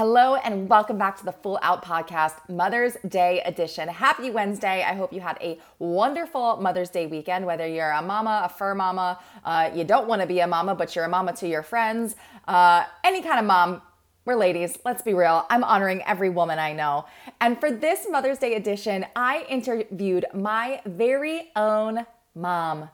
Hello and welcome back to the Full Out Podcast, Mother's Day edition. Happy Wednesday. I hope you had a wonderful Mother's Day weekend, whether you're a mama, a fur mama, uh, you don't want to be a mama, but you're a mama to your friends, uh, any kind of mom. We're ladies, let's be real. I'm honoring every woman I know. And for this Mother's Day edition, I interviewed my very own mom.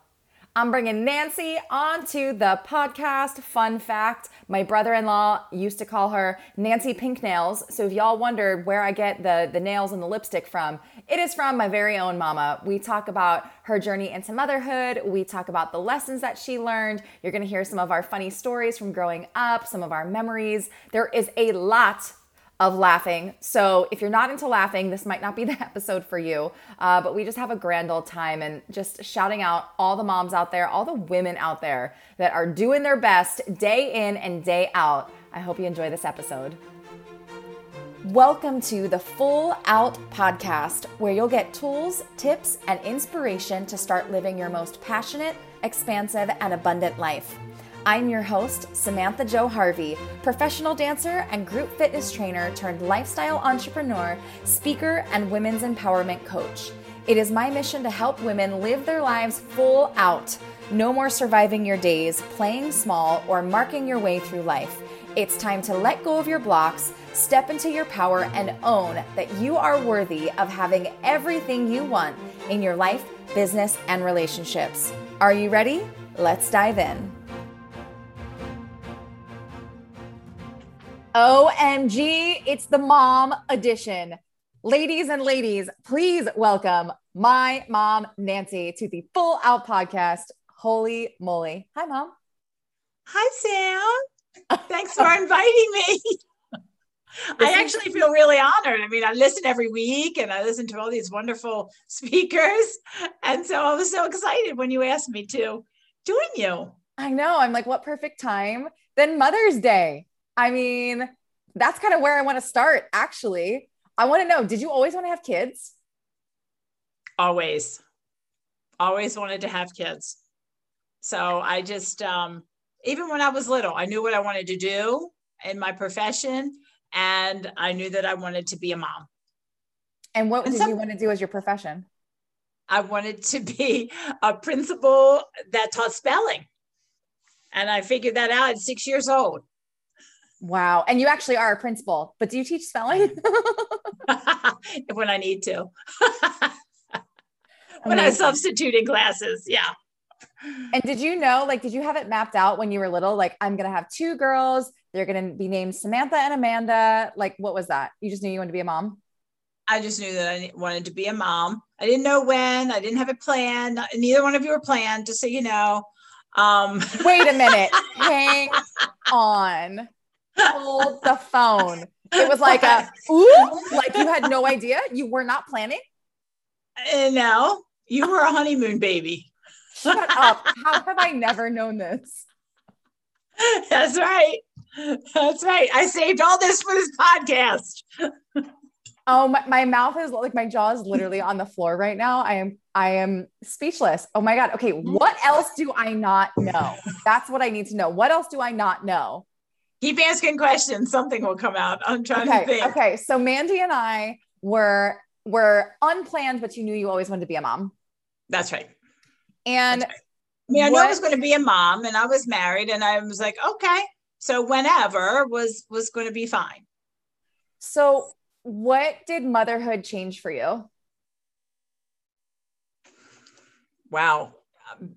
I'm bringing Nancy onto the podcast. Fun fact my brother in law used to call her Nancy Pink Nails. So if y'all wondered where I get the, the nails and the lipstick from, it is from my very own mama. We talk about her journey into motherhood. We talk about the lessons that she learned. You're gonna hear some of our funny stories from growing up, some of our memories. There is a lot of laughing. So if you're not into laughing, this might not be the episode for you. Uh, but we just have a grand old time and just shouting out all the moms out there, all the women out there that are doing their best day in and day out. I hope you enjoy this episode. Welcome to the Full Out Podcast, where you'll get tools, tips, and inspiration to start living your most passionate, expansive, and abundant life. I'm your host, Samantha Jo Harvey, professional dancer and group fitness trainer turned lifestyle entrepreneur, speaker, and women's empowerment coach. It is my mission to help women live their lives full out. No more surviving your days, playing small, or marking your way through life. It's time to let go of your blocks, step into your power, and own that you are worthy of having everything you want in your life, business, and relationships. Are you ready? Let's dive in. OMG, it's the mom edition. Ladies and ladies, please welcome my mom, Nancy, to the Full Out podcast. Holy moly. Hi, mom. Hi, Sam. Thanks for inviting me. I actually feel really honored. I mean, I listen every week and I listen to all these wonderful speakers. And so I was so excited when you asked me to join you. I know. I'm like, what perfect time than Mother's Day? I mean, that's kind of where I want to start, actually. I want to know did you always want to have kids? Always. Always wanted to have kids. So I just, um, even when I was little, I knew what I wanted to do in my profession. And I knew that I wanted to be a mom. And what and did some, you want to do as your profession? I wanted to be a principal that taught spelling. And I figured that out at six years old. Wow. And you actually are a principal, but do you teach spelling? when I need to. when I substitute in classes. Yeah. And did you know, like, did you have it mapped out when you were little? Like, I'm going to have two girls. They're going to be named Samantha and Amanda. Like, what was that? You just knew you wanted to be a mom? I just knew that I wanted to be a mom. I didn't know when. I didn't have a plan. Neither one of you were planned, just so you know. Um, Wait a minute. Hang on hold the phone. It was like a ooh, like you had no idea. You were not planning. Uh, no, you were a honeymoon baby. Shut up. How have I never known this? That's right. That's right. I saved all this for this podcast. oh, my, my mouth is like my jaw is literally on the floor right now. I am I am speechless. Oh my God. Okay. What else do I not know? That's what I need to know. What else do I not know? Keep asking questions. Something will come out. I'm trying okay, to think. Okay. So Mandy and I were were unplanned, but you knew you always wanted to be a mom. That's right. And right. I mean, I knew I was going to be a mom and I was married and I was like, okay. So whenever was was going to be fine. So what did motherhood change for you? Wow.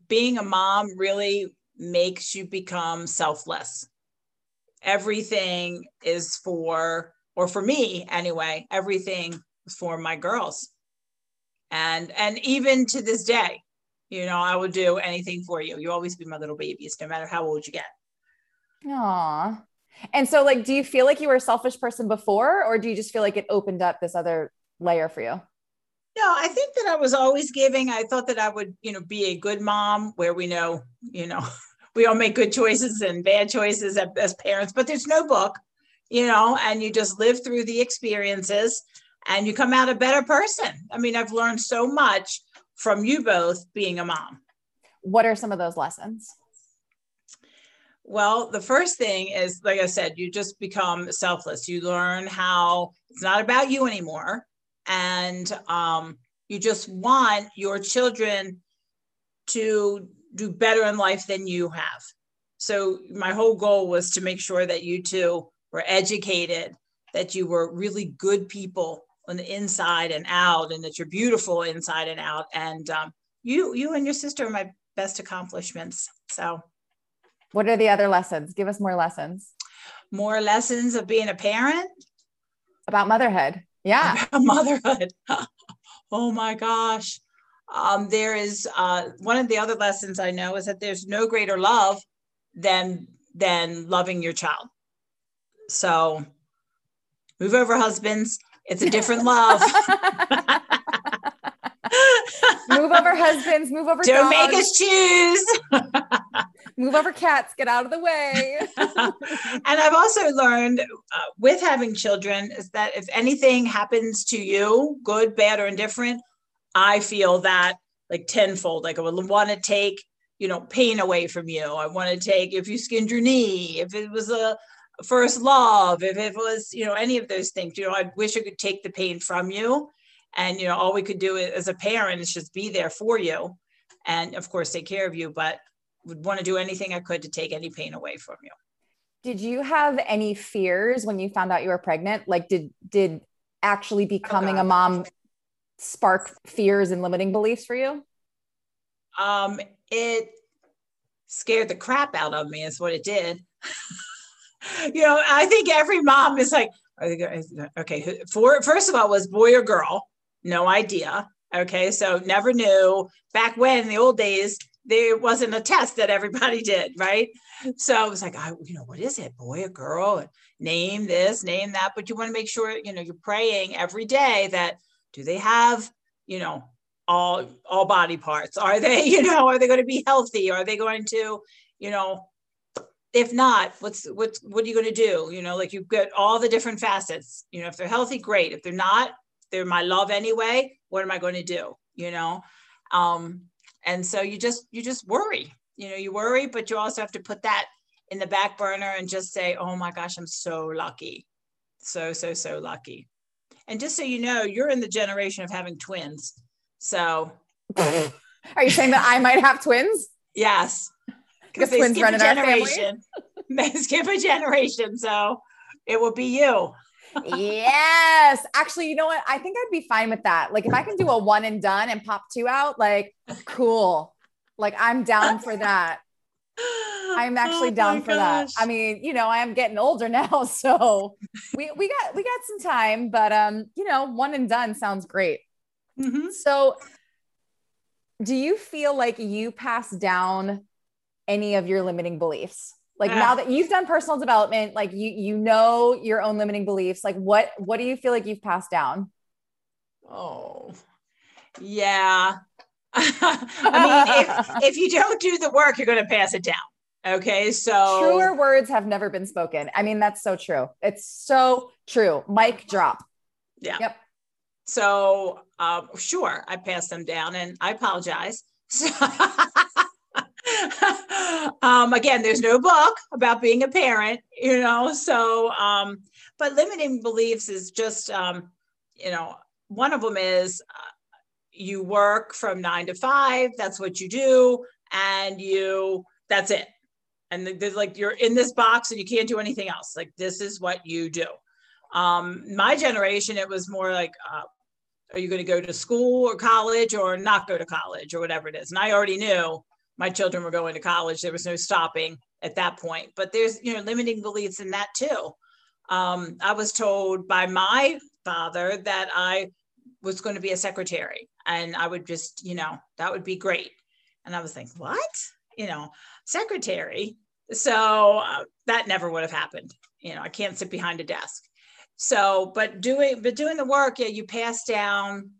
Being a mom really makes you become selfless everything is for, or for me anyway, everything for my girls. And and even to this day, you know, I would do anything for you. You always be my little babies, no matter how old you get. Aw. And so, like, do you feel like you were a selfish person before, or do you just feel like it opened up this other layer for you? No, I think that I was always giving. I thought that I would, you know, be a good mom where we know, you know, we all make good choices and bad choices as parents, but there's no book, you know, and you just live through the experiences and you come out a better person. I mean, I've learned so much from you both being a mom. What are some of those lessons? Well, the first thing is, like I said, you just become selfless. You learn how it's not about you anymore. And um, you just want your children to do better in life than you have. So, my whole goal was to make sure that you two were educated, that you were really good people on the inside and out, and that you're beautiful inside and out. And um, you, you and your sister are my best accomplishments. So, what are the other lessons? Give us more lessons. More lessons of being a parent about motherhood. Yeah. About motherhood. oh my gosh. Um, there is uh, one of the other lessons I know is that there's no greater love than than loving your child. So move over, husbands. It's a different love. move over, husbands. Move over. Don't dogs. make us choose move over cats, get out of the way. and I've also learned uh, with having children is that if anything happens to you, good, bad, or indifferent, I feel that like tenfold. Like I would want to take, you know, pain away from you. I want to take if you skinned your knee, if it was a first love, if it was, you know, any of those things, you know, I wish I could take the pain from you. And, you know, all we could do as a parent is just be there for you and of course take care of you. But would want to do anything I could to take any pain away from you. Did you have any fears when you found out you were pregnant? Like did did actually oh, becoming oh a mom spark fears and limiting beliefs for you? Um it scared the crap out of me is what it did. you know, I think every mom is like okay, for first of all was boy or girl? No idea. Okay, so never knew. Back when in the old days, there wasn't a test that everybody did, right? So I was like, I, you know, what is it, boy or girl? Name this, name that, but you want to make sure, you know, you're praying every day that do they have, you know, all all body parts? Are they, you know, are they going to be healthy? Are they going to, you know, if not, what's what's what are you going to do? You know, like you've got all the different facets. You know, if they're healthy, great. If they're not, they're my love anyway. What am I going to do? You know, um, and so you just you just worry you know you worry but you also have to put that in the back burner and just say oh my gosh i'm so lucky so so so lucky and just so you know you're in the generation of having twins so are you saying that i might have twins yes because twins run in generation they skip a generation so it will be you yes. Actually, you know what? I think I'd be fine with that. Like if I can do a one and done and pop two out, like cool. Like I'm down for that. I'm actually oh down for gosh. that. I mean, you know, I am getting older now, so we we got we got some time, but um, you know, one and done sounds great. Mm-hmm. So do you feel like you pass down any of your limiting beliefs? like now that you've done personal development like you you know your own limiting beliefs like what what do you feel like you've passed down oh yeah i mean if, if you don't do the work you're going to pass it down. Okay so truer words have never been spoken. I mean that's so true. It's so true. Mic drop. Yeah. Yep. So um, sure i passed them down and i apologize. Um, again, there's no book about being a parent, you know. So, um, but limiting beliefs is just, um, you know, one of them is uh, you work from nine to five. That's what you do, and you that's it. And there's like you're in this box and you can't do anything else. Like this is what you do. Um, my generation, it was more like, uh, are you going to go to school or college or not go to college or whatever it is? And I already knew my children were going to college. There was no stopping at that point. But there's, you know, limiting beliefs in that too. Um, I was told by my father that I was going to be a secretary and I would just, you know, that would be great. And I was like, what? You know, secretary. So uh, that never would have happened. You know, I can't sit behind a desk. So, but doing, but doing the work, yeah, you pass down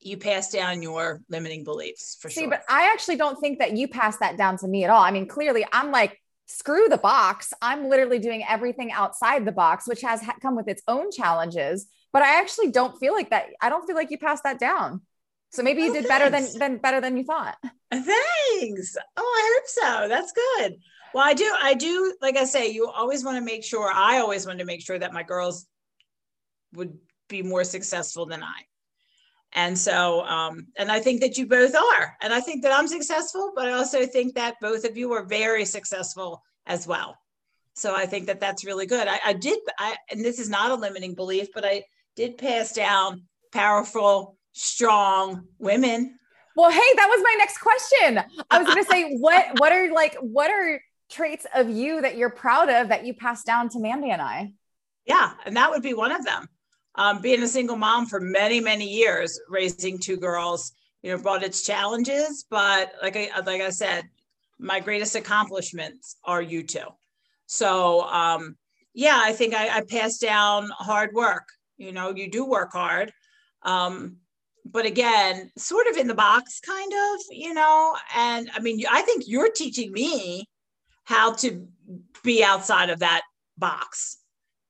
you pass down your limiting beliefs for See, sure. but I actually don't think that you pass that down to me at all. I mean, clearly I'm like, screw the box. I'm literally doing everything outside the box, which has come with its own challenges. But I actually don't feel like that. I don't feel like you passed that down. So maybe you oh, did thanks. better than, than better than you thought. Thanks. Oh, I hope so. That's good. Well, I do, I do, like I say, you always want to make sure, I always want to make sure that my girls would be more successful than I. And so, um, and I think that you both are. And I think that I'm successful, but I also think that both of you are very successful as well. So I think that that's really good. I, I did, I, and this is not a limiting belief, but I did pass down powerful, strong women. Well, hey, that was my next question. I was going to say, what, what are like, what are traits of you that you're proud of that you passed down to Mandy and I? Yeah, and that would be one of them. Um, being a single mom for many, many years, raising two girls, you know, brought its challenges. But like I like I said, my greatest accomplishments are you two. So um, yeah, I think I, I passed down hard work. You know, you do work hard. Um, but again, sort of in the box, kind of, you know. And I mean, I think you're teaching me how to be outside of that box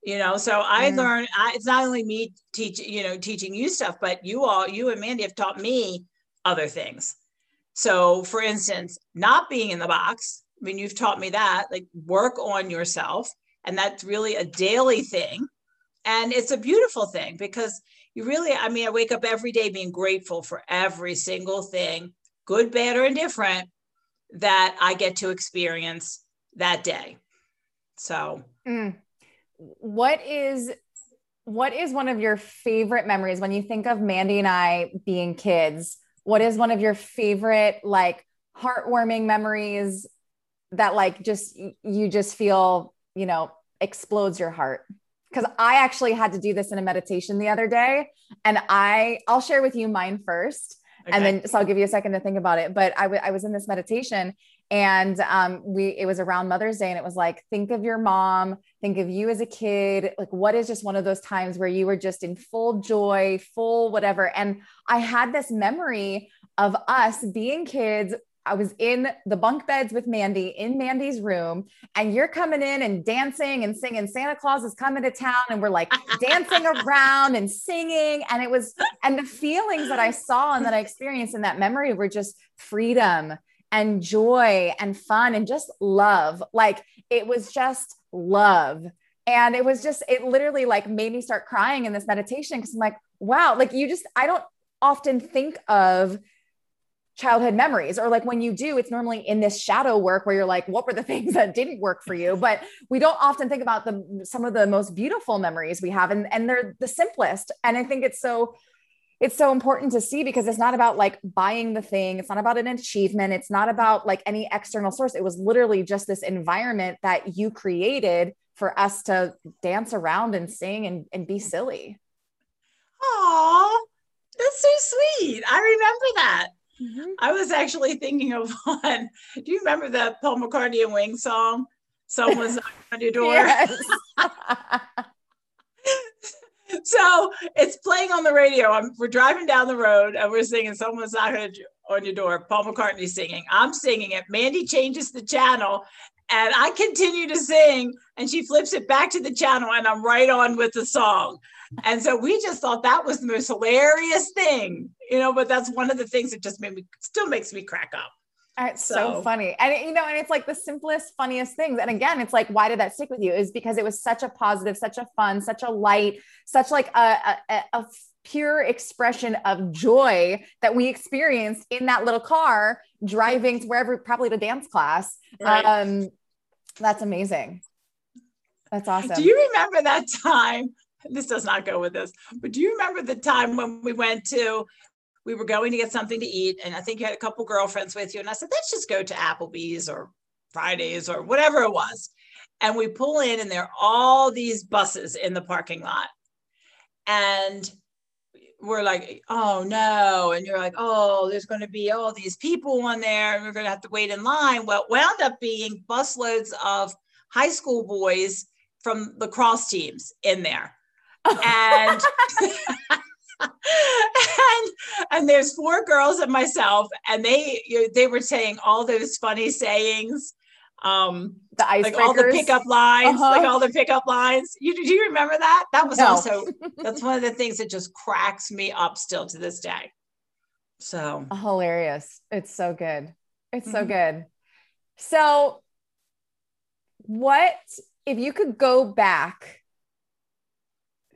you know so i mm. learned I, it's not only me teaching you know teaching you stuff but you all you and mandy have taught me other things so for instance not being in the box i mean you've taught me that like work on yourself and that's really a daily thing and it's a beautiful thing because you really i mean i wake up every day being grateful for every single thing good bad or indifferent that i get to experience that day. So, mm. what is what is one of your favorite memories when you think of Mandy and I being kids? What is one of your favorite like heartwarming memories that like just you just feel, you know, explodes your heart? Cuz I actually had to do this in a meditation the other day and I I'll share with you mine first. Okay. And then so I'll give you a second to think about it, but I, w- I was in this meditation and um, we it was around mother's day and it was like think of your mom think of you as a kid like what is just one of those times where you were just in full joy full whatever and i had this memory of us being kids I was in the bunk beds with Mandy in Mandy's room, and you're coming in and dancing and singing. Santa Claus is coming to town, and we're like dancing around and singing. And it was, and the feelings that I saw and that I experienced in that memory were just freedom and joy and fun and just love. Like it was just love. And it was just, it literally like made me start crying in this meditation because I'm like, wow, like you just, I don't often think of childhood memories or like when you do it's normally in this shadow work where you're like what were the things that didn't work for you but we don't often think about the some of the most beautiful memories we have and and they're the simplest and i think it's so it's so important to see because it's not about like buying the thing. It's not about an achievement. It's not about like any external source. It was literally just this environment that you created for us to dance around and sing and, and be silly. Oh, that's so sweet. I remember that. Mm-hmm. I was actually thinking of one. Do you remember the Paul McCartney and Wings song? Someone's on your door. so it's playing on the radio. I'm, we're driving down the road and we're singing Someone's Knocking on Your Door. Paul McCartney singing. I'm singing it. Mandy changes the channel and I continue to sing and she flips it back to the channel and I'm right on with the song. And so we just thought that was the most hilarious thing, you know, but that's one of the things that just made me still makes me crack up. It's so, so funny. And you know, and it's like the simplest, funniest things. And again, it's like, why did that stick with you? Is because it was such a positive, such a fun, such a light, such like a, a, a pure expression of joy that we experienced in that little car driving to wherever, probably to dance class. Right. Um, that's amazing. That's awesome. Do you remember that time? This does not go with this, but do you remember the time when we went to we were going to get something to eat, and I think you had a couple girlfriends with you. And I said, let's just go to Applebee's or Fridays or whatever it was. And we pull in, and there are all these buses in the parking lot. And we're like, oh no. And you're like, oh, there's going to be all these people on there, and we're going to have to wait in line. Well, wound up being busloads of high school boys from lacrosse teams in there. And and and there's four girls and myself, and they you, they were saying all those funny sayings, um, the ice. like all the pickup lines, uh-huh. like all the pickup lines. You do you remember that? That was no. also that's one of the things that just cracks me up still to this day. So hilarious! It's so good. It's mm-hmm. so good. So what if you could go back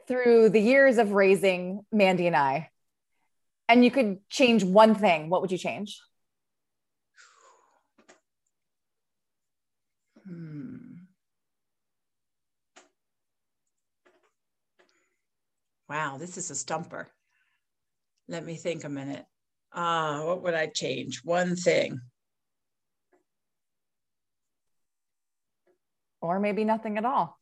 through the years of raising Mandy and I, and you could change one thing, what would you change? Wow, this is a stumper. Let me think a minute. Ah, uh, what would I change? One thing. Or maybe nothing at all.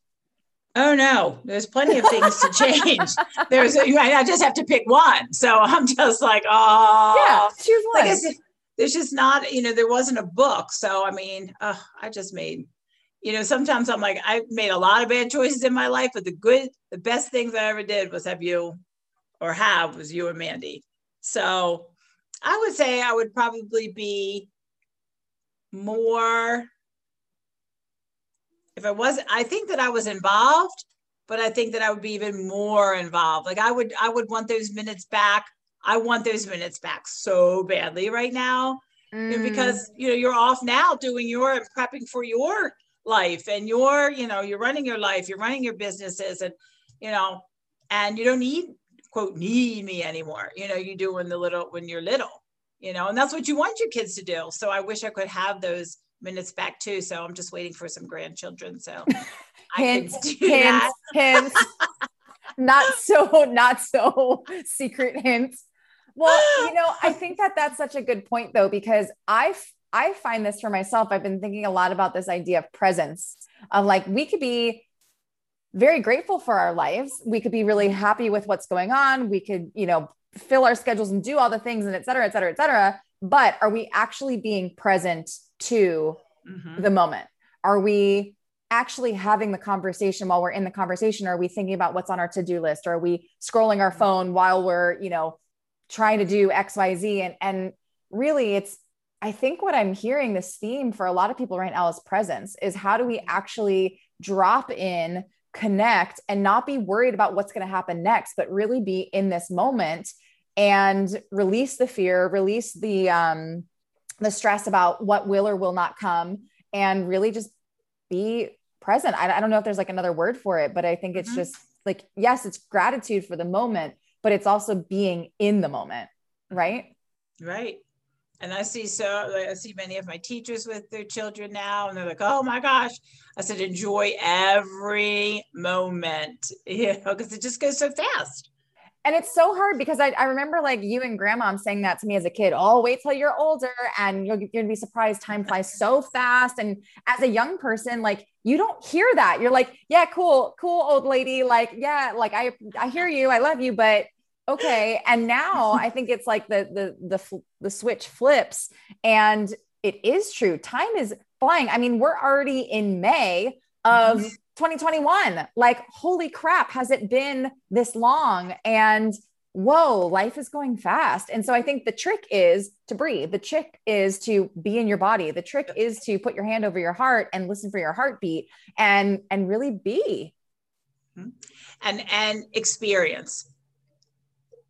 Oh no, there's plenty of things to change. There's, I just have to pick one. So I'm just like, oh, yeah, choose one. Like there's just not, you know, there wasn't a book. So I mean, uh, I just made, you know, sometimes I'm like, I've made a lot of bad choices in my life, but the good, the best things I ever did was have you, or have was you and Mandy. So I would say I would probably be more if I wasn't, I think that I was involved, but I think that I would be even more involved. Like I would, I would want those minutes back. I want those minutes back so badly right now mm. you know, because you know you're off now doing your prepping for your life and you're you know you're running your life, you're running your businesses, and you know, and you don't need quote need me anymore. You know, you do when the little when you're little, you know, and that's what you want your kids to do. So I wish I could have those minutes back too. So I'm just waiting for some grandchildren. So hints, hints, hints. not so, not so secret hints. Well, you know, I think that that's such a good point though, because I I find this for myself. I've been thinking a lot about this idea of presence of like we could be very grateful for our lives. We could be really happy with what's going on. We could, you know, fill our schedules and do all the things and et cetera, et cetera, et cetera. But are we actually being present to mm-hmm. the moment? Are we actually having the conversation while we're in the conversation? Are we thinking about what's on our to-do list? Or are we scrolling our phone while we're, you know, trying to do XYZ? And and really it's I think what I'm hearing this theme for a lot of people right now is presence is how do we actually drop in, connect, and not be worried about what's going to happen next, but really be in this moment and release the fear, release the um, the stress about what will or will not come and really just be present. I, I don't know if there's like another word for it, but I think it's mm-hmm. just like, yes, it's gratitude for the moment, but it's also being in the moment. Right. Right. And I see so I see many of my teachers with their children now, and they're like, "Oh my gosh!" I said, "Enjoy every moment, you know, because it just goes so fast." and it's so hard because I, I remember like you and grandma saying that to me as a kid oh wait till you're older and you're, you're gonna be surprised time flies so fast and as a young person like you don't hear that you're like yeah cool cool old lady like yeah like i i hear you i love you but okay and now i think it's like the the the, the switch flips and it is true time is flying i mean we're already in may of mm-hmm. 2021. Like, holy crap, has it been this long? And whoa, life is going fast. And so I think the trick is to breathe. The trick is to be in your body. The trick is to put your hand over your heart and listen for your heartbeat and and really be. Mm-hmm. And and experience.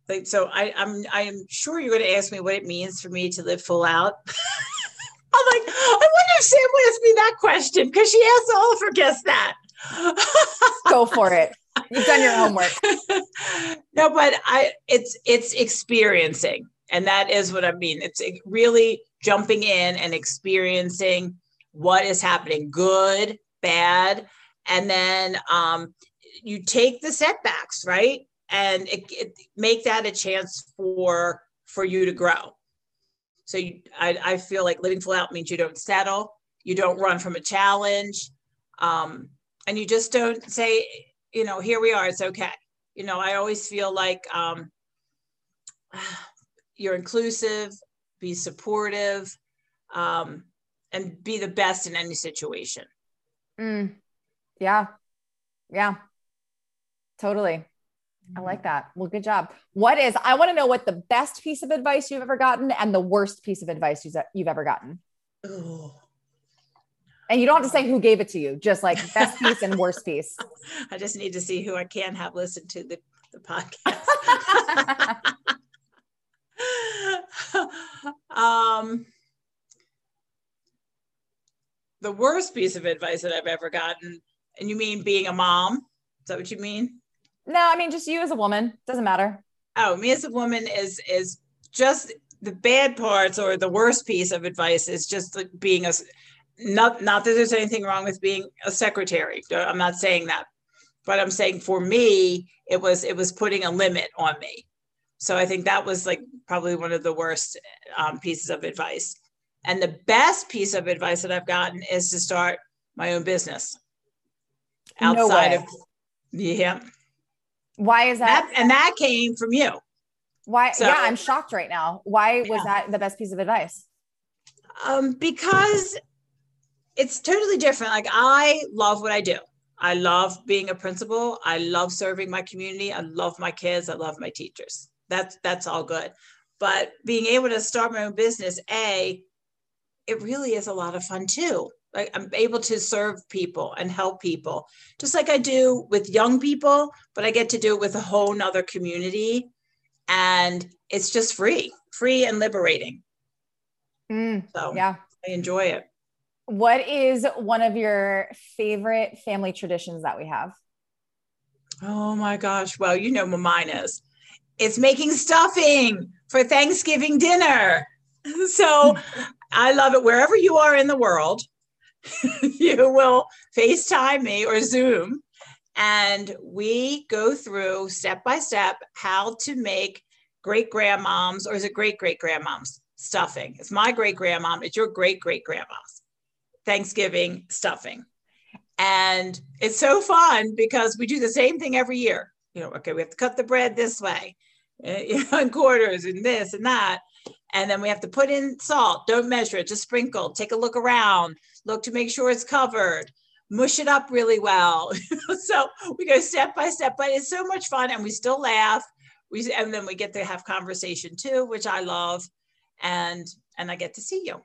Like so I, I'm I'm sure you're going to ask me what it means for me to live full out. I'm like, I wonder if Sam will ask me that question because she asks all of her guests that. Go for it. You've done your homework. no, but I it's it's experiencing. And that is what I mean. It's really jumping in and experiencing what is happening, good, bad, and then um, you take the setbacks, right? And it, it, make that a chance for for you to grow. So you, I, I feel like living full out means you don't settle, you don't run from a challenge. Um, and you just don't say you know here we are it's okay you know i always feel like um, you're inclusive be supportive um, and be the best in any situation mm. yeah yeah totally I like mm-hmm. that. Well, good job. What is, I want to know what the best piece of advice you've ever gotten and the worst piece of advice you've ever gotten. Ooh. And you don't have to say who gave it to you, just like best piece and worst piece. I just need to see who I can have listened to the, the podcast. um, the worst piece of advice that I've ever gotten, and you mean being a mom? Is that what you mean? No, I mean just you as a woman. Doesn't matter. Oh, me as a woman is is just the bad parts or the worst piece of advice is just like being a not not that there's anything wrong with being a secretary. I'm not saying that. But I'm saying for me, it was it was putting a limit on me. So I think that was like probably one of the worst um, pieces of advice. And the best piece of advice that I've gotten is to start my own business outside no of yeah. Why is that? that? And that came from you. Why? So, yeah, I'm shocked right now. Why was yeah. that the best piece of advice? Um, because it's totally different. Like I love what I do. I love being a principal. I love serving my community. I love my kids. I love my teachers. That's that's all good. But being able to start my own business, a, it really is a lot of fun too. Like I'm able to serve people and help people, just like I do with young people, but I get to do it with a whole nother community. And it's just free, free and liberating. Mm, so yeah, I enjoy it. What is one of your favorite family traditions that we have? Oh my gosh. Well, you know what mine is. It's making stuffing for Thanksgiving dinner. So I love it wherever you are in the world. you will FaceTime me or Zoom, and we go through step by step how to make great grandmoms, or is it great great grandmoms stuffing? It's my great grandmom, it's your great great grandma's Thanksgiving stuffing. And it's so fun because we do the same thing every year. You know, okay, we have to cut the bread this way, you eh, know, in quarters and this and that. And then we have to put in salt. Don't measure it, just sprinkle. Take a look around, look to make sure it's covered, mush it up really well. so we go step by step, but it's so much fun and we still laugh. We, and then we get to have conversation too, which I love. And and I get to see you.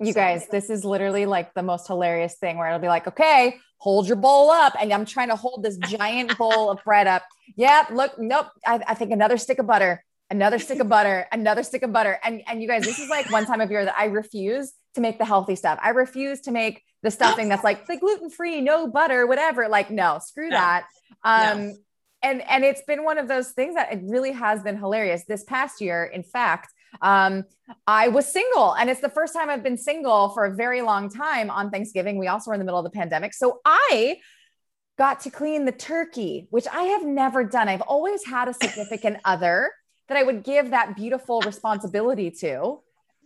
You guys, this is literally like the most hilarious thing where it'll be like, okay, hold your bowl up. And I'm trying to hold this giant bowl of bread up. Yeah, look, nope. I, I, think another stick of butter, another stick of butter, another stick of butter. And, and you guys, this is like one time of year that I refuse to make the healthy stuff. I refuse to make the stuffing that's like the gluten free, no butter, whatever. Like, no, screw no. that. Um, no. and and it's been one of those things that it really has been hilarious. This past year, in fact, um, I was single, and it's the first time I've been single for a very long time on Thanksgiving. We also were in the middle of the pandemic. So I got to clean the turkey, which I have never done. I've always had a significant other that I would give that beautiful responsibility to.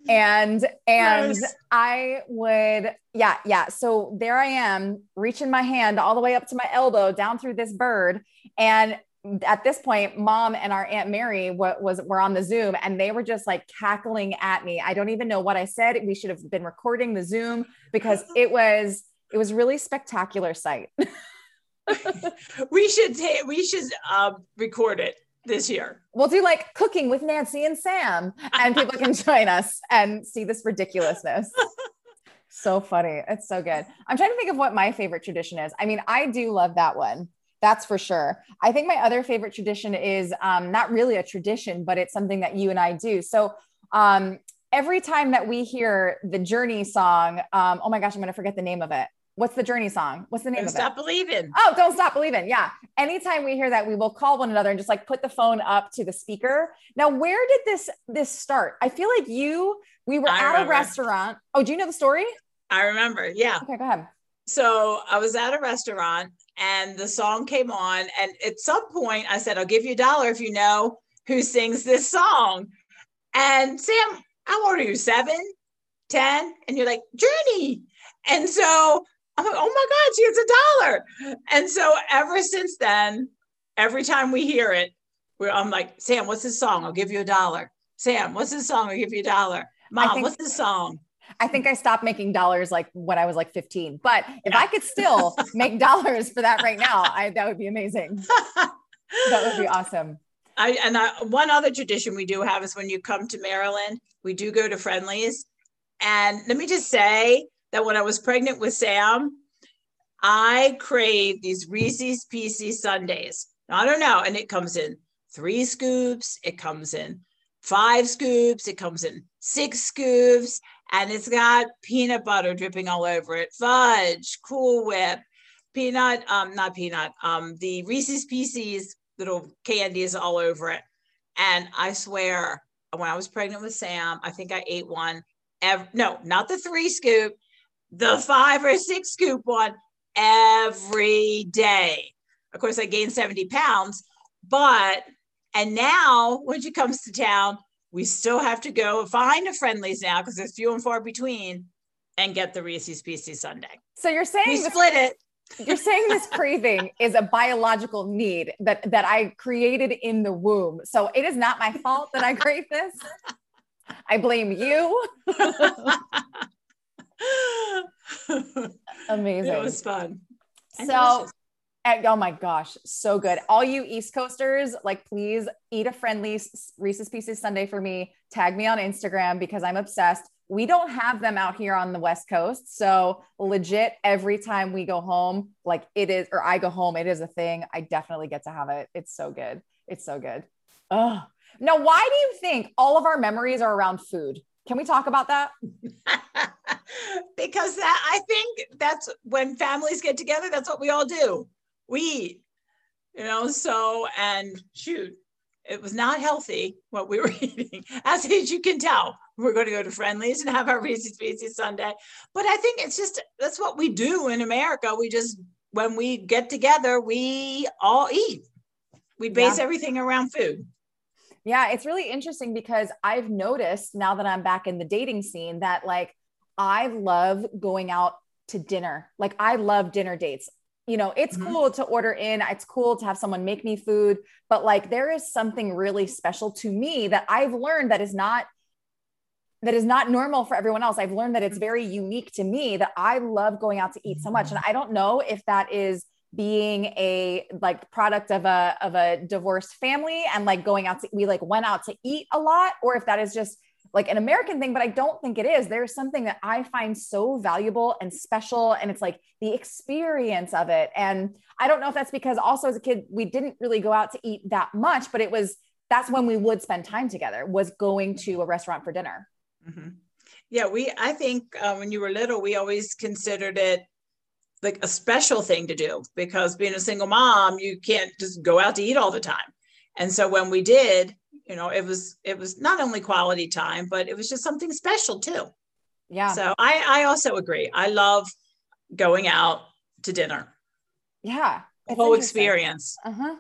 And and yes. I would yeah, yeah. So there I am reaching my hand all the way up to my elbow down through this bird and at this point, mom and our aunt Mary w- was were on the Zoom, and they were just like cackling at me. I don't even know what I said. We should have been recording the Zoom because it was it was really spectacular sight. we should take we should um, record it this year. We'll do like cooking with Nancy and Sam, and people can join us and see this ridiculousness. so funny. It's so good. I'm trying to think of what my favorite tradition is. I mean, I do love that one. That's for sure. I think my other favorite tradition is um, not really a tradition, but it's something that you and I do. So um, every time that we hear the Journey song, um, oh my gosh, I'm going to forget the name of it. What's the Journey song? What's the name don't of stop it? Stop believing. Oh, don't stop believing. Yeah. Anytime we hear that, we will call one another and just like put the phone up to the speaker. Now, where did this this start? I feel like you we were I at remember. a restaurant. Oh, do you know the story? I remember. Yeah. Okay, go ahead. So I was at a restaurant and the song came on. And at some point, I said, I'll give you a dollar if you know who sings this song. And Sam, how old are you? Seven, ten? And you're like, Journey. And so I'm like, oh my God, she has a dollar. And so ever since then, every time we hear it, we're, I'm like, Sam, what's this song? I'll give you a dollar. Sam, what's this song? I'll give you a dollar. Mom, think- what's this song? I think I stopped making dollars like when I was like 15. But if I could still make dollars for that right now, I, that would be amazing. that would be awesome. I, and I, one other tradition we do have is when you come to Maryland, we do go to Friendly's. And let me just say that when I was pregnant with Sam, I crave these Reese's Pieces Sundaes. I don't know. And it comes in three scoops, it comes in five scoops, it comes in six scoops and it's got peanut butter dripping all over it, fudge, Cool Whip, peanut, um, not peanut, um, the Reese's Pieces little candies all over it. And I swear, when I was pregnant with Sam, I think I ate one. Every, no, not the three scoop, the five or six scoop one every day. Of course, I gained 70 pounds, but, and now when she comes to town, we still have to go find a Friendly's now because there's few and far between and get the Reese's Pieces Sundae. So you're saying we split it. You're saying this craving is a biological need that that I created in the womb. So it is not my fault that I crave this. I blame you. Amazing. It was fun. so eh, oh my gosh, so good. All you East Coasters, like please eat a friendly Reese's Pieces Sundae for me. Tag me on Instagram because I'm obsessed. We don't have them out here on the West Coast. So legit every time we go home, like it is, or I go home, it is a thing. I definitely get to have it. It's so good. It's so good. Oh, now why do you think all of our memories are around food? Can we talk about that? because that I think that's when families get together, that's what we all do. We eat, you know, so and shoot, it was not healthy what we were eating, as you can tell. We're going to go to Friendly's and have our Reese's Pieces Sundae. But I think it's just that's what we do in America. We just when we get together, we all eat. We base yeah. everything around food. Yeah, it's really interesting because I've noticed now that I'm back in the dating scene that like I love going out to dinner. Like I love dinner dates. You know, it's mm-hmm. cool to order in, it's cool to have someone make me food, but like there is something really special to me that I've learned that is not that is not normal for everyone else. I've learned that it's very unique to me that I love going out to eat so much. And I don't know if that is being a like product of a of a divorced family and like going out to we like went out to eat a lot or if that is just like an American thing, but I don't think it is. There's something that I find so valuable and special. And it's like the experience of it. And I don't know if that's because also as a kid, we didn't really go out to eat that much, but it was that's when we would spend time together was going to a restaurant for dinner. Mm-hmm. Yeah, we, I think uh, when you were little, we always considered it like a special thing to do because being a single mom, you can't just go out to eat all the time. And so when we did, you know, it was it was not only quality time, but it was just something special too. Yeah. So I I also agree. I love going out to dinner. Yeah. The whole experience. Uh-huh.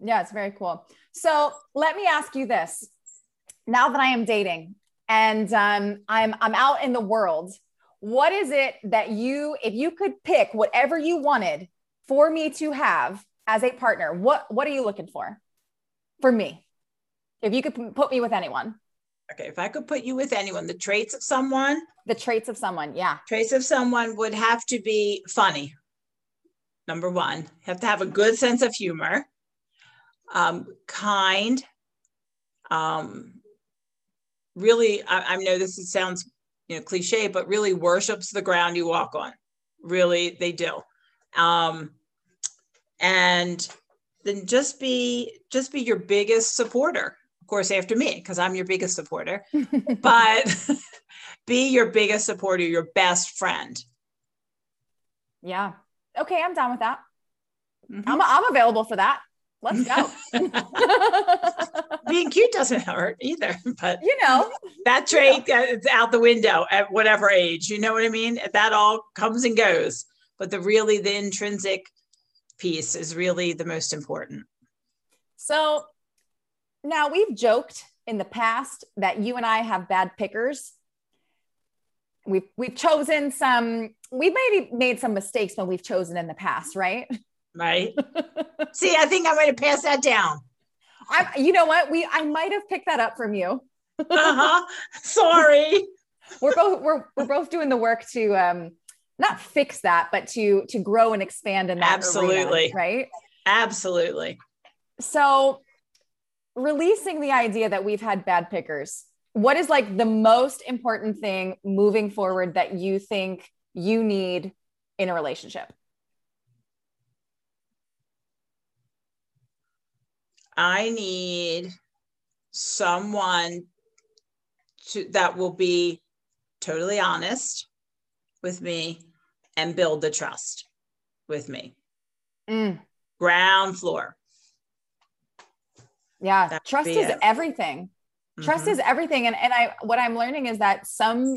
Yeah, it's very cool. So let me ask you this. Now that I am dating and um, I'm I'm out in the world what is it that you if you could pick whatever you wanted for me to have as a partner what what are you looking for? For me if you could put me with anyone. Okay if i could put you with anyone the traits of someone? The traits of someone yeah. Traits of someone would have to be funny number one. You have to have a good sense of humor um, kind um, really I, I know this sounds you know cliche but really worships the ground you walk on. Really they do. Um and then just be just be your biggest supporter. Of course after me because i'm your biggest supporter. But be your biggest supporter your best friend. Yeah. Okay i'm down with that. Mm-hmm. I'm, I'm available for that let's go. Being cute doesn't hurt either, but you know that trait uh, you know. is out the window at whatever age. You know what I mean? That all comes and goes, but the really the intrinsic piece is really the most important. So now we've joked in the past that you and I have bad pickers. We've we've chosen some. We've maybe made some mistakes when we've chosen in the past, right? Right. See, I think I might have passed that down. I, you know what? We I might have picked that up from you. uh-huh. Sorry. we're both we're we're both doing the work to um not fix that, but to to grow and expand in that. Absolutely. Arena, right. Absolutely. So releasing the idea that we've had bad pickers, what is like the most important thing moving forward that you think you need in a relationship? I need someone to that will be totally honest with me and build the trust with me. Mm. Ground floor. Yeah, That would trust is it. everything. Trust Mhm. is everything. And and I what I'm learning is that some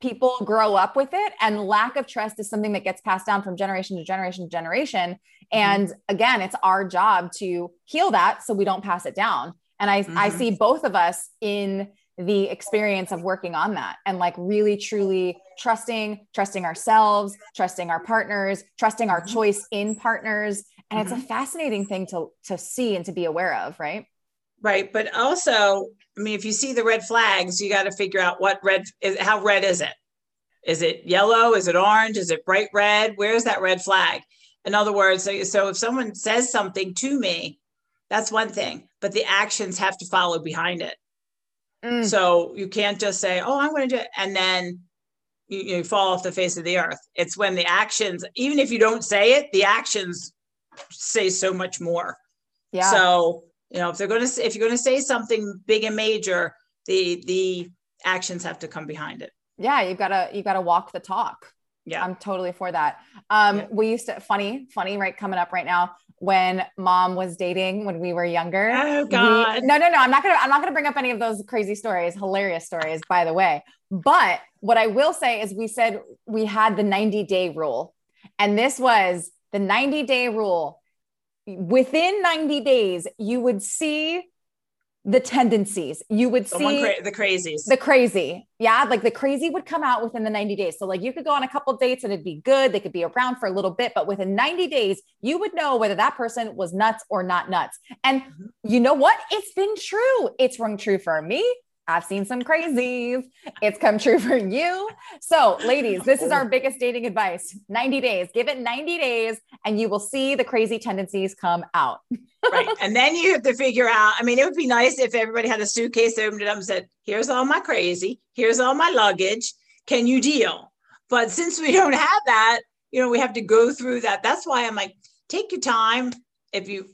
people grow up with it and lack of trust is something that gets passed down from generation to generation to generation. And again, it's our job to heal that so we don't pass it down. And I I Mhm. see both of us in the experience of working on that and like really truly trusting trusting ourselves trusting our partners trusting our Mhm. choice in partners and it's a fascinating thing to to see and to be aware of right Right. But also, I mean, if you see the red flags, you got to figure out what red is, how red is it? Is it yellow? Is it orange? Is it bright red? Where's that red flag? In other words, so, if someone says something to me, that's one thing, but the actions have to follow behind it. Mm. So you can't just say, "Oh, I'm going to do," it, and then you, you fall off the face of the earth. It's when the actions, even if you don't say it, the actions say so much more. yeah So you know, if they're going to, if you're going to say something big and major, the the actions have to come behind it. yeah you've got to you've got to walk the talk Yeah. i'm totally for that um Yeah. we used to funny funny right coming up right now when mom was dating when we were younger Oh we- God. no no no i'm not gonna i'm not gonna bring up any of those crazy stories hilarious stories by the way but what i will say is we said we had the 90 day rule and this was the 90 day rule within 90 days you would see the tendencies. You would The see cra- the crazies. the crazy. Yeah like the crazy would come out within the 90 days. So like you could go on a couple dates and it'd be good. They could be around for a little bit but within 90 days you would know whether that person was nuts or not nuts. And Mhm. you know what? It's been true. It's rung true for me I've seen some crazies. It's come true for you. So, ladies, this is our biggest dating advice 90 days. Give it 90 days, and you will see the crazy tendencies come out. right. And then you have to figure out. I mean, it would be nice if everybody had a suitcase, opened it up and said, Here's all my crazy, here's all my luggage. Can you deal? But since we don't have that, you know, we have to go through that. That's why I'm like, take your time. If you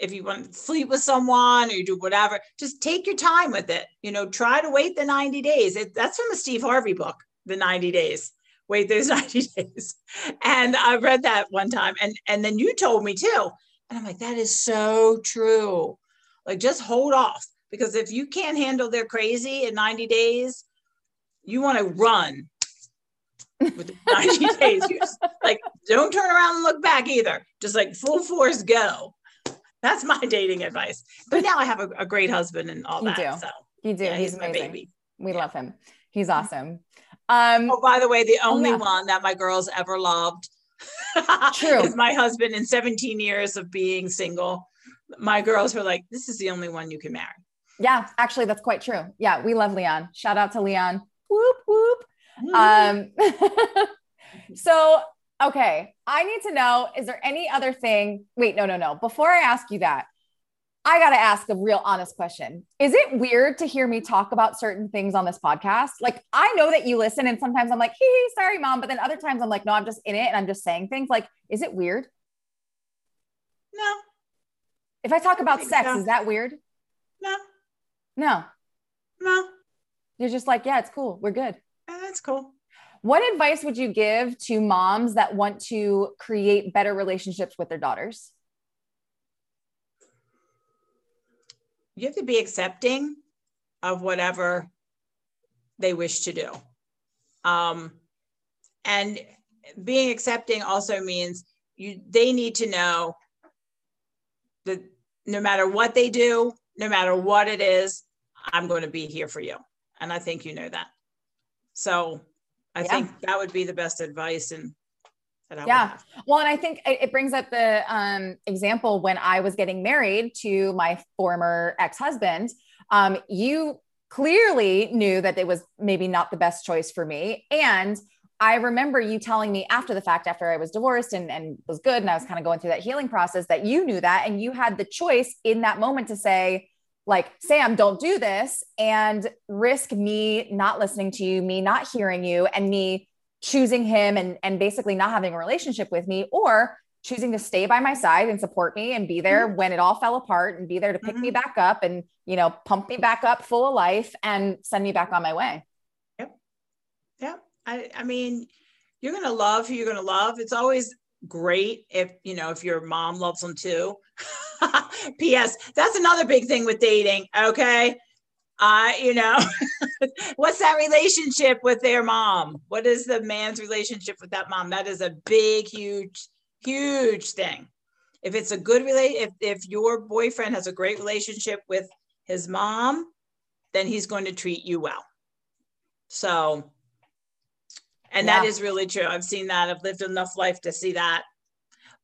if you want to sleep with someone or you do whatever, just take your time with it. You know, try to wait the 90 days. It, that's from the Steve Harvey book, The 90 Days. Wait those 90 days. And I read that one time. And and then you told me too. And I'm like, that is so true. Like, just hold off because if you can't handle their crazy in 90 days, you want to run with the 90 days. Just, like, don't turn around and look back either. Just like full force go. That's my dating advice. But now I have a, a great husband and all You that. do. So You do. yeah, he's, he's my amazing. baby. We Yeah. love him. He's awesome. Um, Oh, by the way, the only yeah. one that my girls ever loved True. is my husband in 17 years of being single. My girls were like, this is the only one you can marry. yeah, actually, that's quite true. Yeah, we love Leon. Shout out to Leon. Whoop whoop. Mm. Um, so, okay, I need to know is there any other thing? Wait, no, no, no. Before I ask you that, I got to ask a real honest question. Is it weird to hear me talk about certain things on this podcast? Like, I know that you listen, and sometimes I'm like, hee hee, sorry, mom. But then other times I'm like, no, I'm just in it and I'm just saying things. Like, is it weird? no, If I talk about sex, so. is that weird? no, No, no. you're just like, yeah, it's cool. We're good. Eh, That's cool. What advice would you give to moms that want to create better relationships with their daughters? You have to be accepting of whatever they wish to do. Um, and being accepting also means you they need to know that no matter what they do, no matter what it is, I'm going to be here for you. And I think you know that. So I Yeah. think that would be the best advice and that I would Yeah. Well, and I think it, it brings up the um, example when I was getting married to my former ex husband. Um, you clearly knew that it was maybe not the best choice for me. And I remember you telling me after the fact, after I was divorced and, and was good, and I was kind of going through that healing process, that you knew that. And you had the choice in that moment to say, like, Sam, don't do this and risk me not listening to you, me not hearing you, and me choosing him and, and basically not having a relationship with me, or choosing to stay by my side and support me and be there mm-hmm. when it all fell apart and be there to pick me mm-hmm. back up and, you know, pump me back up full of life and send me back on my way. Yep. Yeah. I, I mean, you're going to love who you're going to love. It's always great if, you know, if your mom loves them too. P.S. That's another big thing with dating. Okay. Uh, you know, what's that relationship with their mom? What is the man's relationship with that mom? That is a big, huge, huge thing. If it's a good relate, if if your boyfriend has a great relationship with his mom, then he's going to treat you well. So, and yeah. that is really true. I've seen that. I've lived enough life to see that.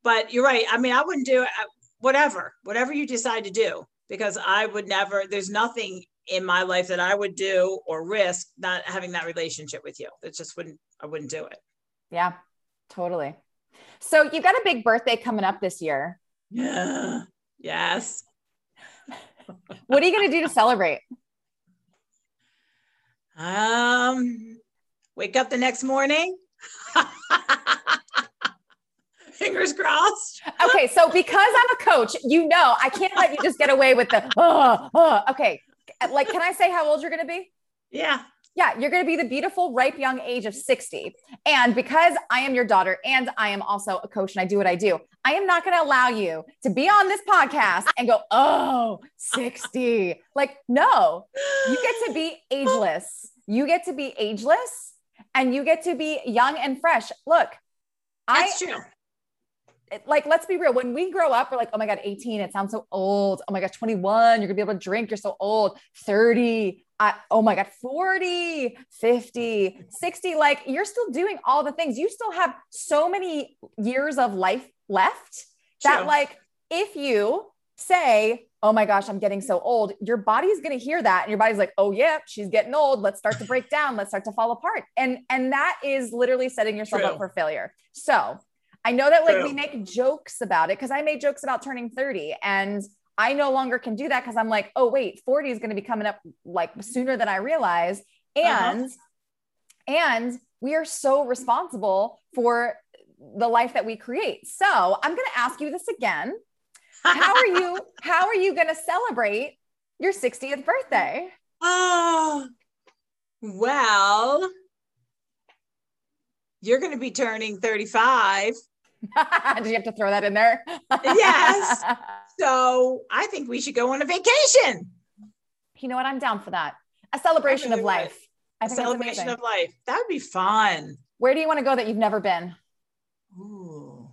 But you're right. I mean, I wouldn't do it. Uh, whatever, whatever you decide to do, because I would never. There's nothing in my life that I would do or risk not having that relationship with you. That just wouldn't. I wouldn't do it. Yeah, totally. So you've got a big birthday coming up this year. Yeah. Yes. what are you going to do to celebrate? Um, wake up the next morning. Fingers crossed. okay, so because I'm a coach, you know I can't let you just get away with the oh, oh. okay. Like, can I say how old you're going to be? Yeah. Yeah, you're going to be the beautiful, ripe young age of 60. And because I am your daughter and I am also a coach and I do what I do, I am not going to allow you to be on this podcast and go, oh, 60. like, no, you get to be ageless. You get to be ageless and you get to be young and fresh. Look, that's I, true like let's be real. When we grow up we're like oh my god 18 it sounds so old. Oh my gosh 21 you're gonna be able to drink you're so old. 30 I, oh my god 40 50 60 like you're still doing all the things. You still have so many years of life left that like if you say oh my gosh i'm getting so old your body's going to hear that and your body's like oh yeah she's getting old let's start to break down let's start to fall apart and and that is literally setting yourself True. up for failure so I know that like True. we make jokes about it because I made jokes about turning 30 and I no longer can do that because I'm like, oh wait, 40 is going to be coming up like sooner than I realize. Uh-huh. And uh-huh. and we are so responsible for the life that we create. So I'm going to ask you this again. How are you? how are you going to celebrate your 60th birthday? Oh, well, you're going to be turning 35 Did you have to throw that in there? yes. So I think we should go on a vacation. You know what? I'm down for that. A celebration of life. A celebration of life. That would be fun. Where do you want to go that you've never been? Ooh.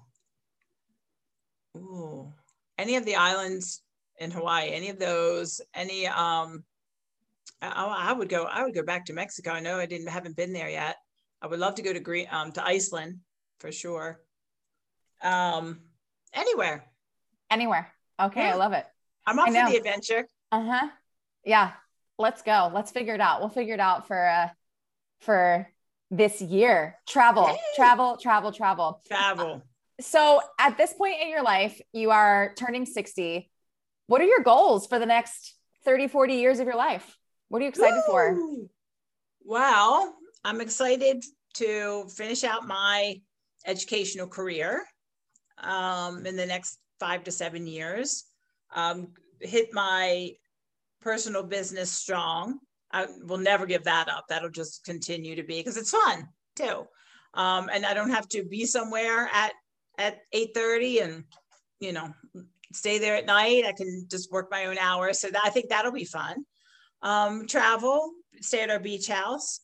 Ooh. Any of the islands in Hawaii, any of those, any um I, I would go, I would go back to Mexico. I know I didn't haven't been there yet. I would love to go to Green um to Iceland for sure um, anywhere. Anywhere. Okay, yeah. I love it. I'm off for the adventure. Uh huh. Yeah, let's go. Let's figure it out. We'll figure it out for uh for this year. Travel, travel, travel, travel, travel. So at this point in your life, you are turning 60. What are your goals for the next 30, 40 years of your life? What are you excited Ooh. for? Well, I'm excited to finish out my educational career um, in the next five to seven years. Um, hit my personal business strong. I will never give that up. That'll just continue to be because it's fun too. Um, and I don't have to be somewhere at at 8:30 and you know stay there at night. I can just work my own hours. So that, I think that'll be fun. Um, travel, stay at our beach house,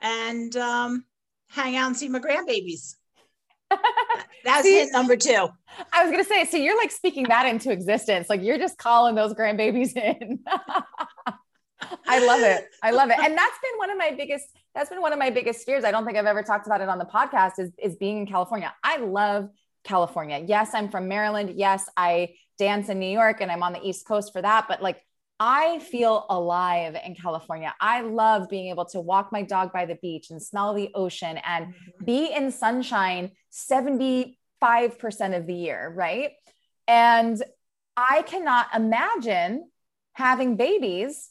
and um, hang out and see my grandbabies. That's See, hit number two. I was gonna say, so you're like speaking that into existence. Like you're just calling those grandbabies in. I love it. I love it. And that's been one of my biggest, that's been one of my biggest fears. I don't think I've ever talked about it on the podcast is, is being in California. I love California. Yes, I'm from Maryland. Yes, I dance in New York and I'm on the East Coast for that. But like I feel alive in California. I love being able to walk my dog by the beach and smell the ocean and mm-hmm. be in sunshine 75% of the year, right? And I cannot imagine having babies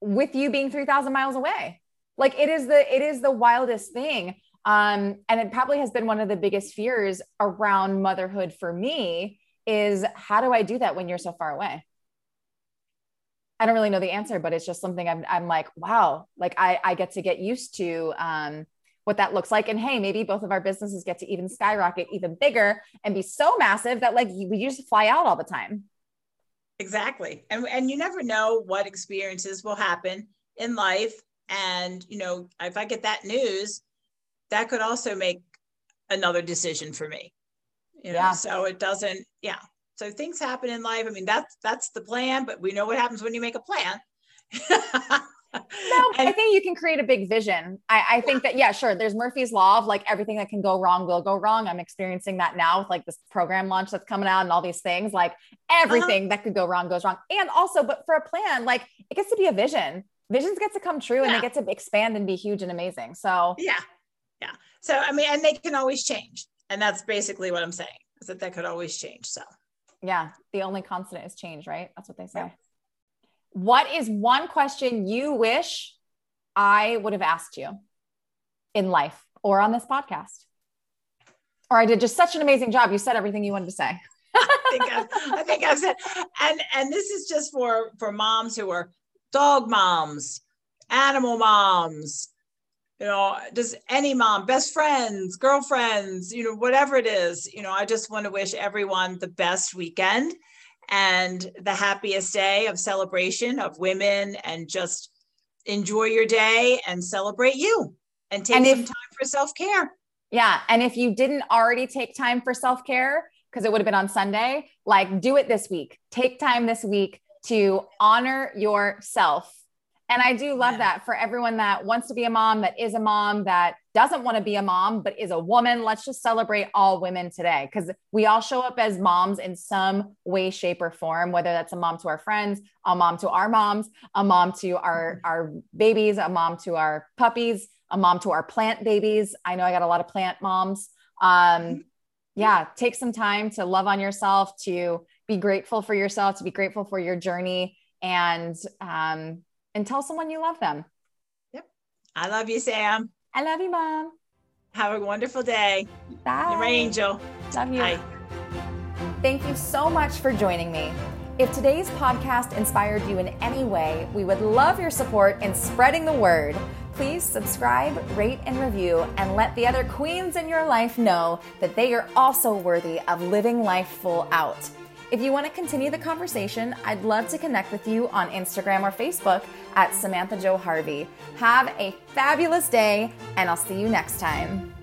with you being 3000 miles away. Like it is the it is the wildest thing. Um, and it probably has been one of the biggest fears around motherhood for me is how do I do that when you're so far away? I don't really know the answer, but it's just something I'm, I'm like, wow, like I, I get to get used to um, what that looks like. And hey, maybe both of our businesses get to even skyrocket even bigger and be so massive that like we just fly out all the time. Exactly. And, and you never know what experiences will happen in life. And, you know, if I get that news, that could also make another decision for me. You know, yeah. so it doesn't, yeah. So things happen in life. I mean, that's that's the plan, but we know what happens when you make a plan. no, and, I think you can create a big vision. I, I think that, yeah, sure. There's Murphy's law of like everything that can go wrong will go wrong. I'm experiencing that now with like this program launch that's coming out and all these things. Like everything uh-huh. that could go wrong goes wrong. And also, but for a plan, like it gets to be a vision. Visions get to come true yeah. and they get to expand and be huge and amazing. So, yeah. Yeah. So, I mean, and they can always change. And that's basically what I'm saying is that that could always change. So, yeah. The only constant is change, right? That's what they say. What is one question you wish I would have asked you in life or on this podcast? Or I did just such an amazing job. You said everything you wanted to say. I think I've, I think I've said, and and this is just for for moms who are dog moms, animal moms, you know, does any mom, best friends, girlfriends, you know, whatever it is, you know, I just want to wish everyone the best weekend and the happiest day of celebration of women and just enjoy your day and celebrate you and take and if, some time for self-care. Yeah. And if you didn't already take time for self-care, because it would have been on Sunday, like do it this week. Take time this week to honor yourself and I do love yeah. that for everyone that wants to be a mom, that is a mom, that doesn't want to be a mom, but is a woman. Let's just celebrate all women today because we all show up as moms in some way, shape, or form, whether that's a mom to our friends, a mom to our moms, a mom to our, mm-hmm. our babies, a mom to our puppies, a mom to our plant babies. I know I got a lot of plant moms. Um, mm-hmm. yeah, take some time to love on yourself, to be grateful for yourself, to be grateful for your journey. And um, and tell someone you love them. Yep. I love you, Sam. I love you, Mom. Have a wonderful day. Bye. You're my angel. Love you. Bye. Thank you so much for joining me. If today's podcast inspired you in any way, we would love your support in spreading the word. Please subscribe, rate, and review, and let the other queens in your life know that they are also worthy of living life full out. If you want to continue the conversation, I'd love to connect with you on Instagram or Facebook at Samantha Jo Harvey. Have a fabulous day, and I'll see you next time.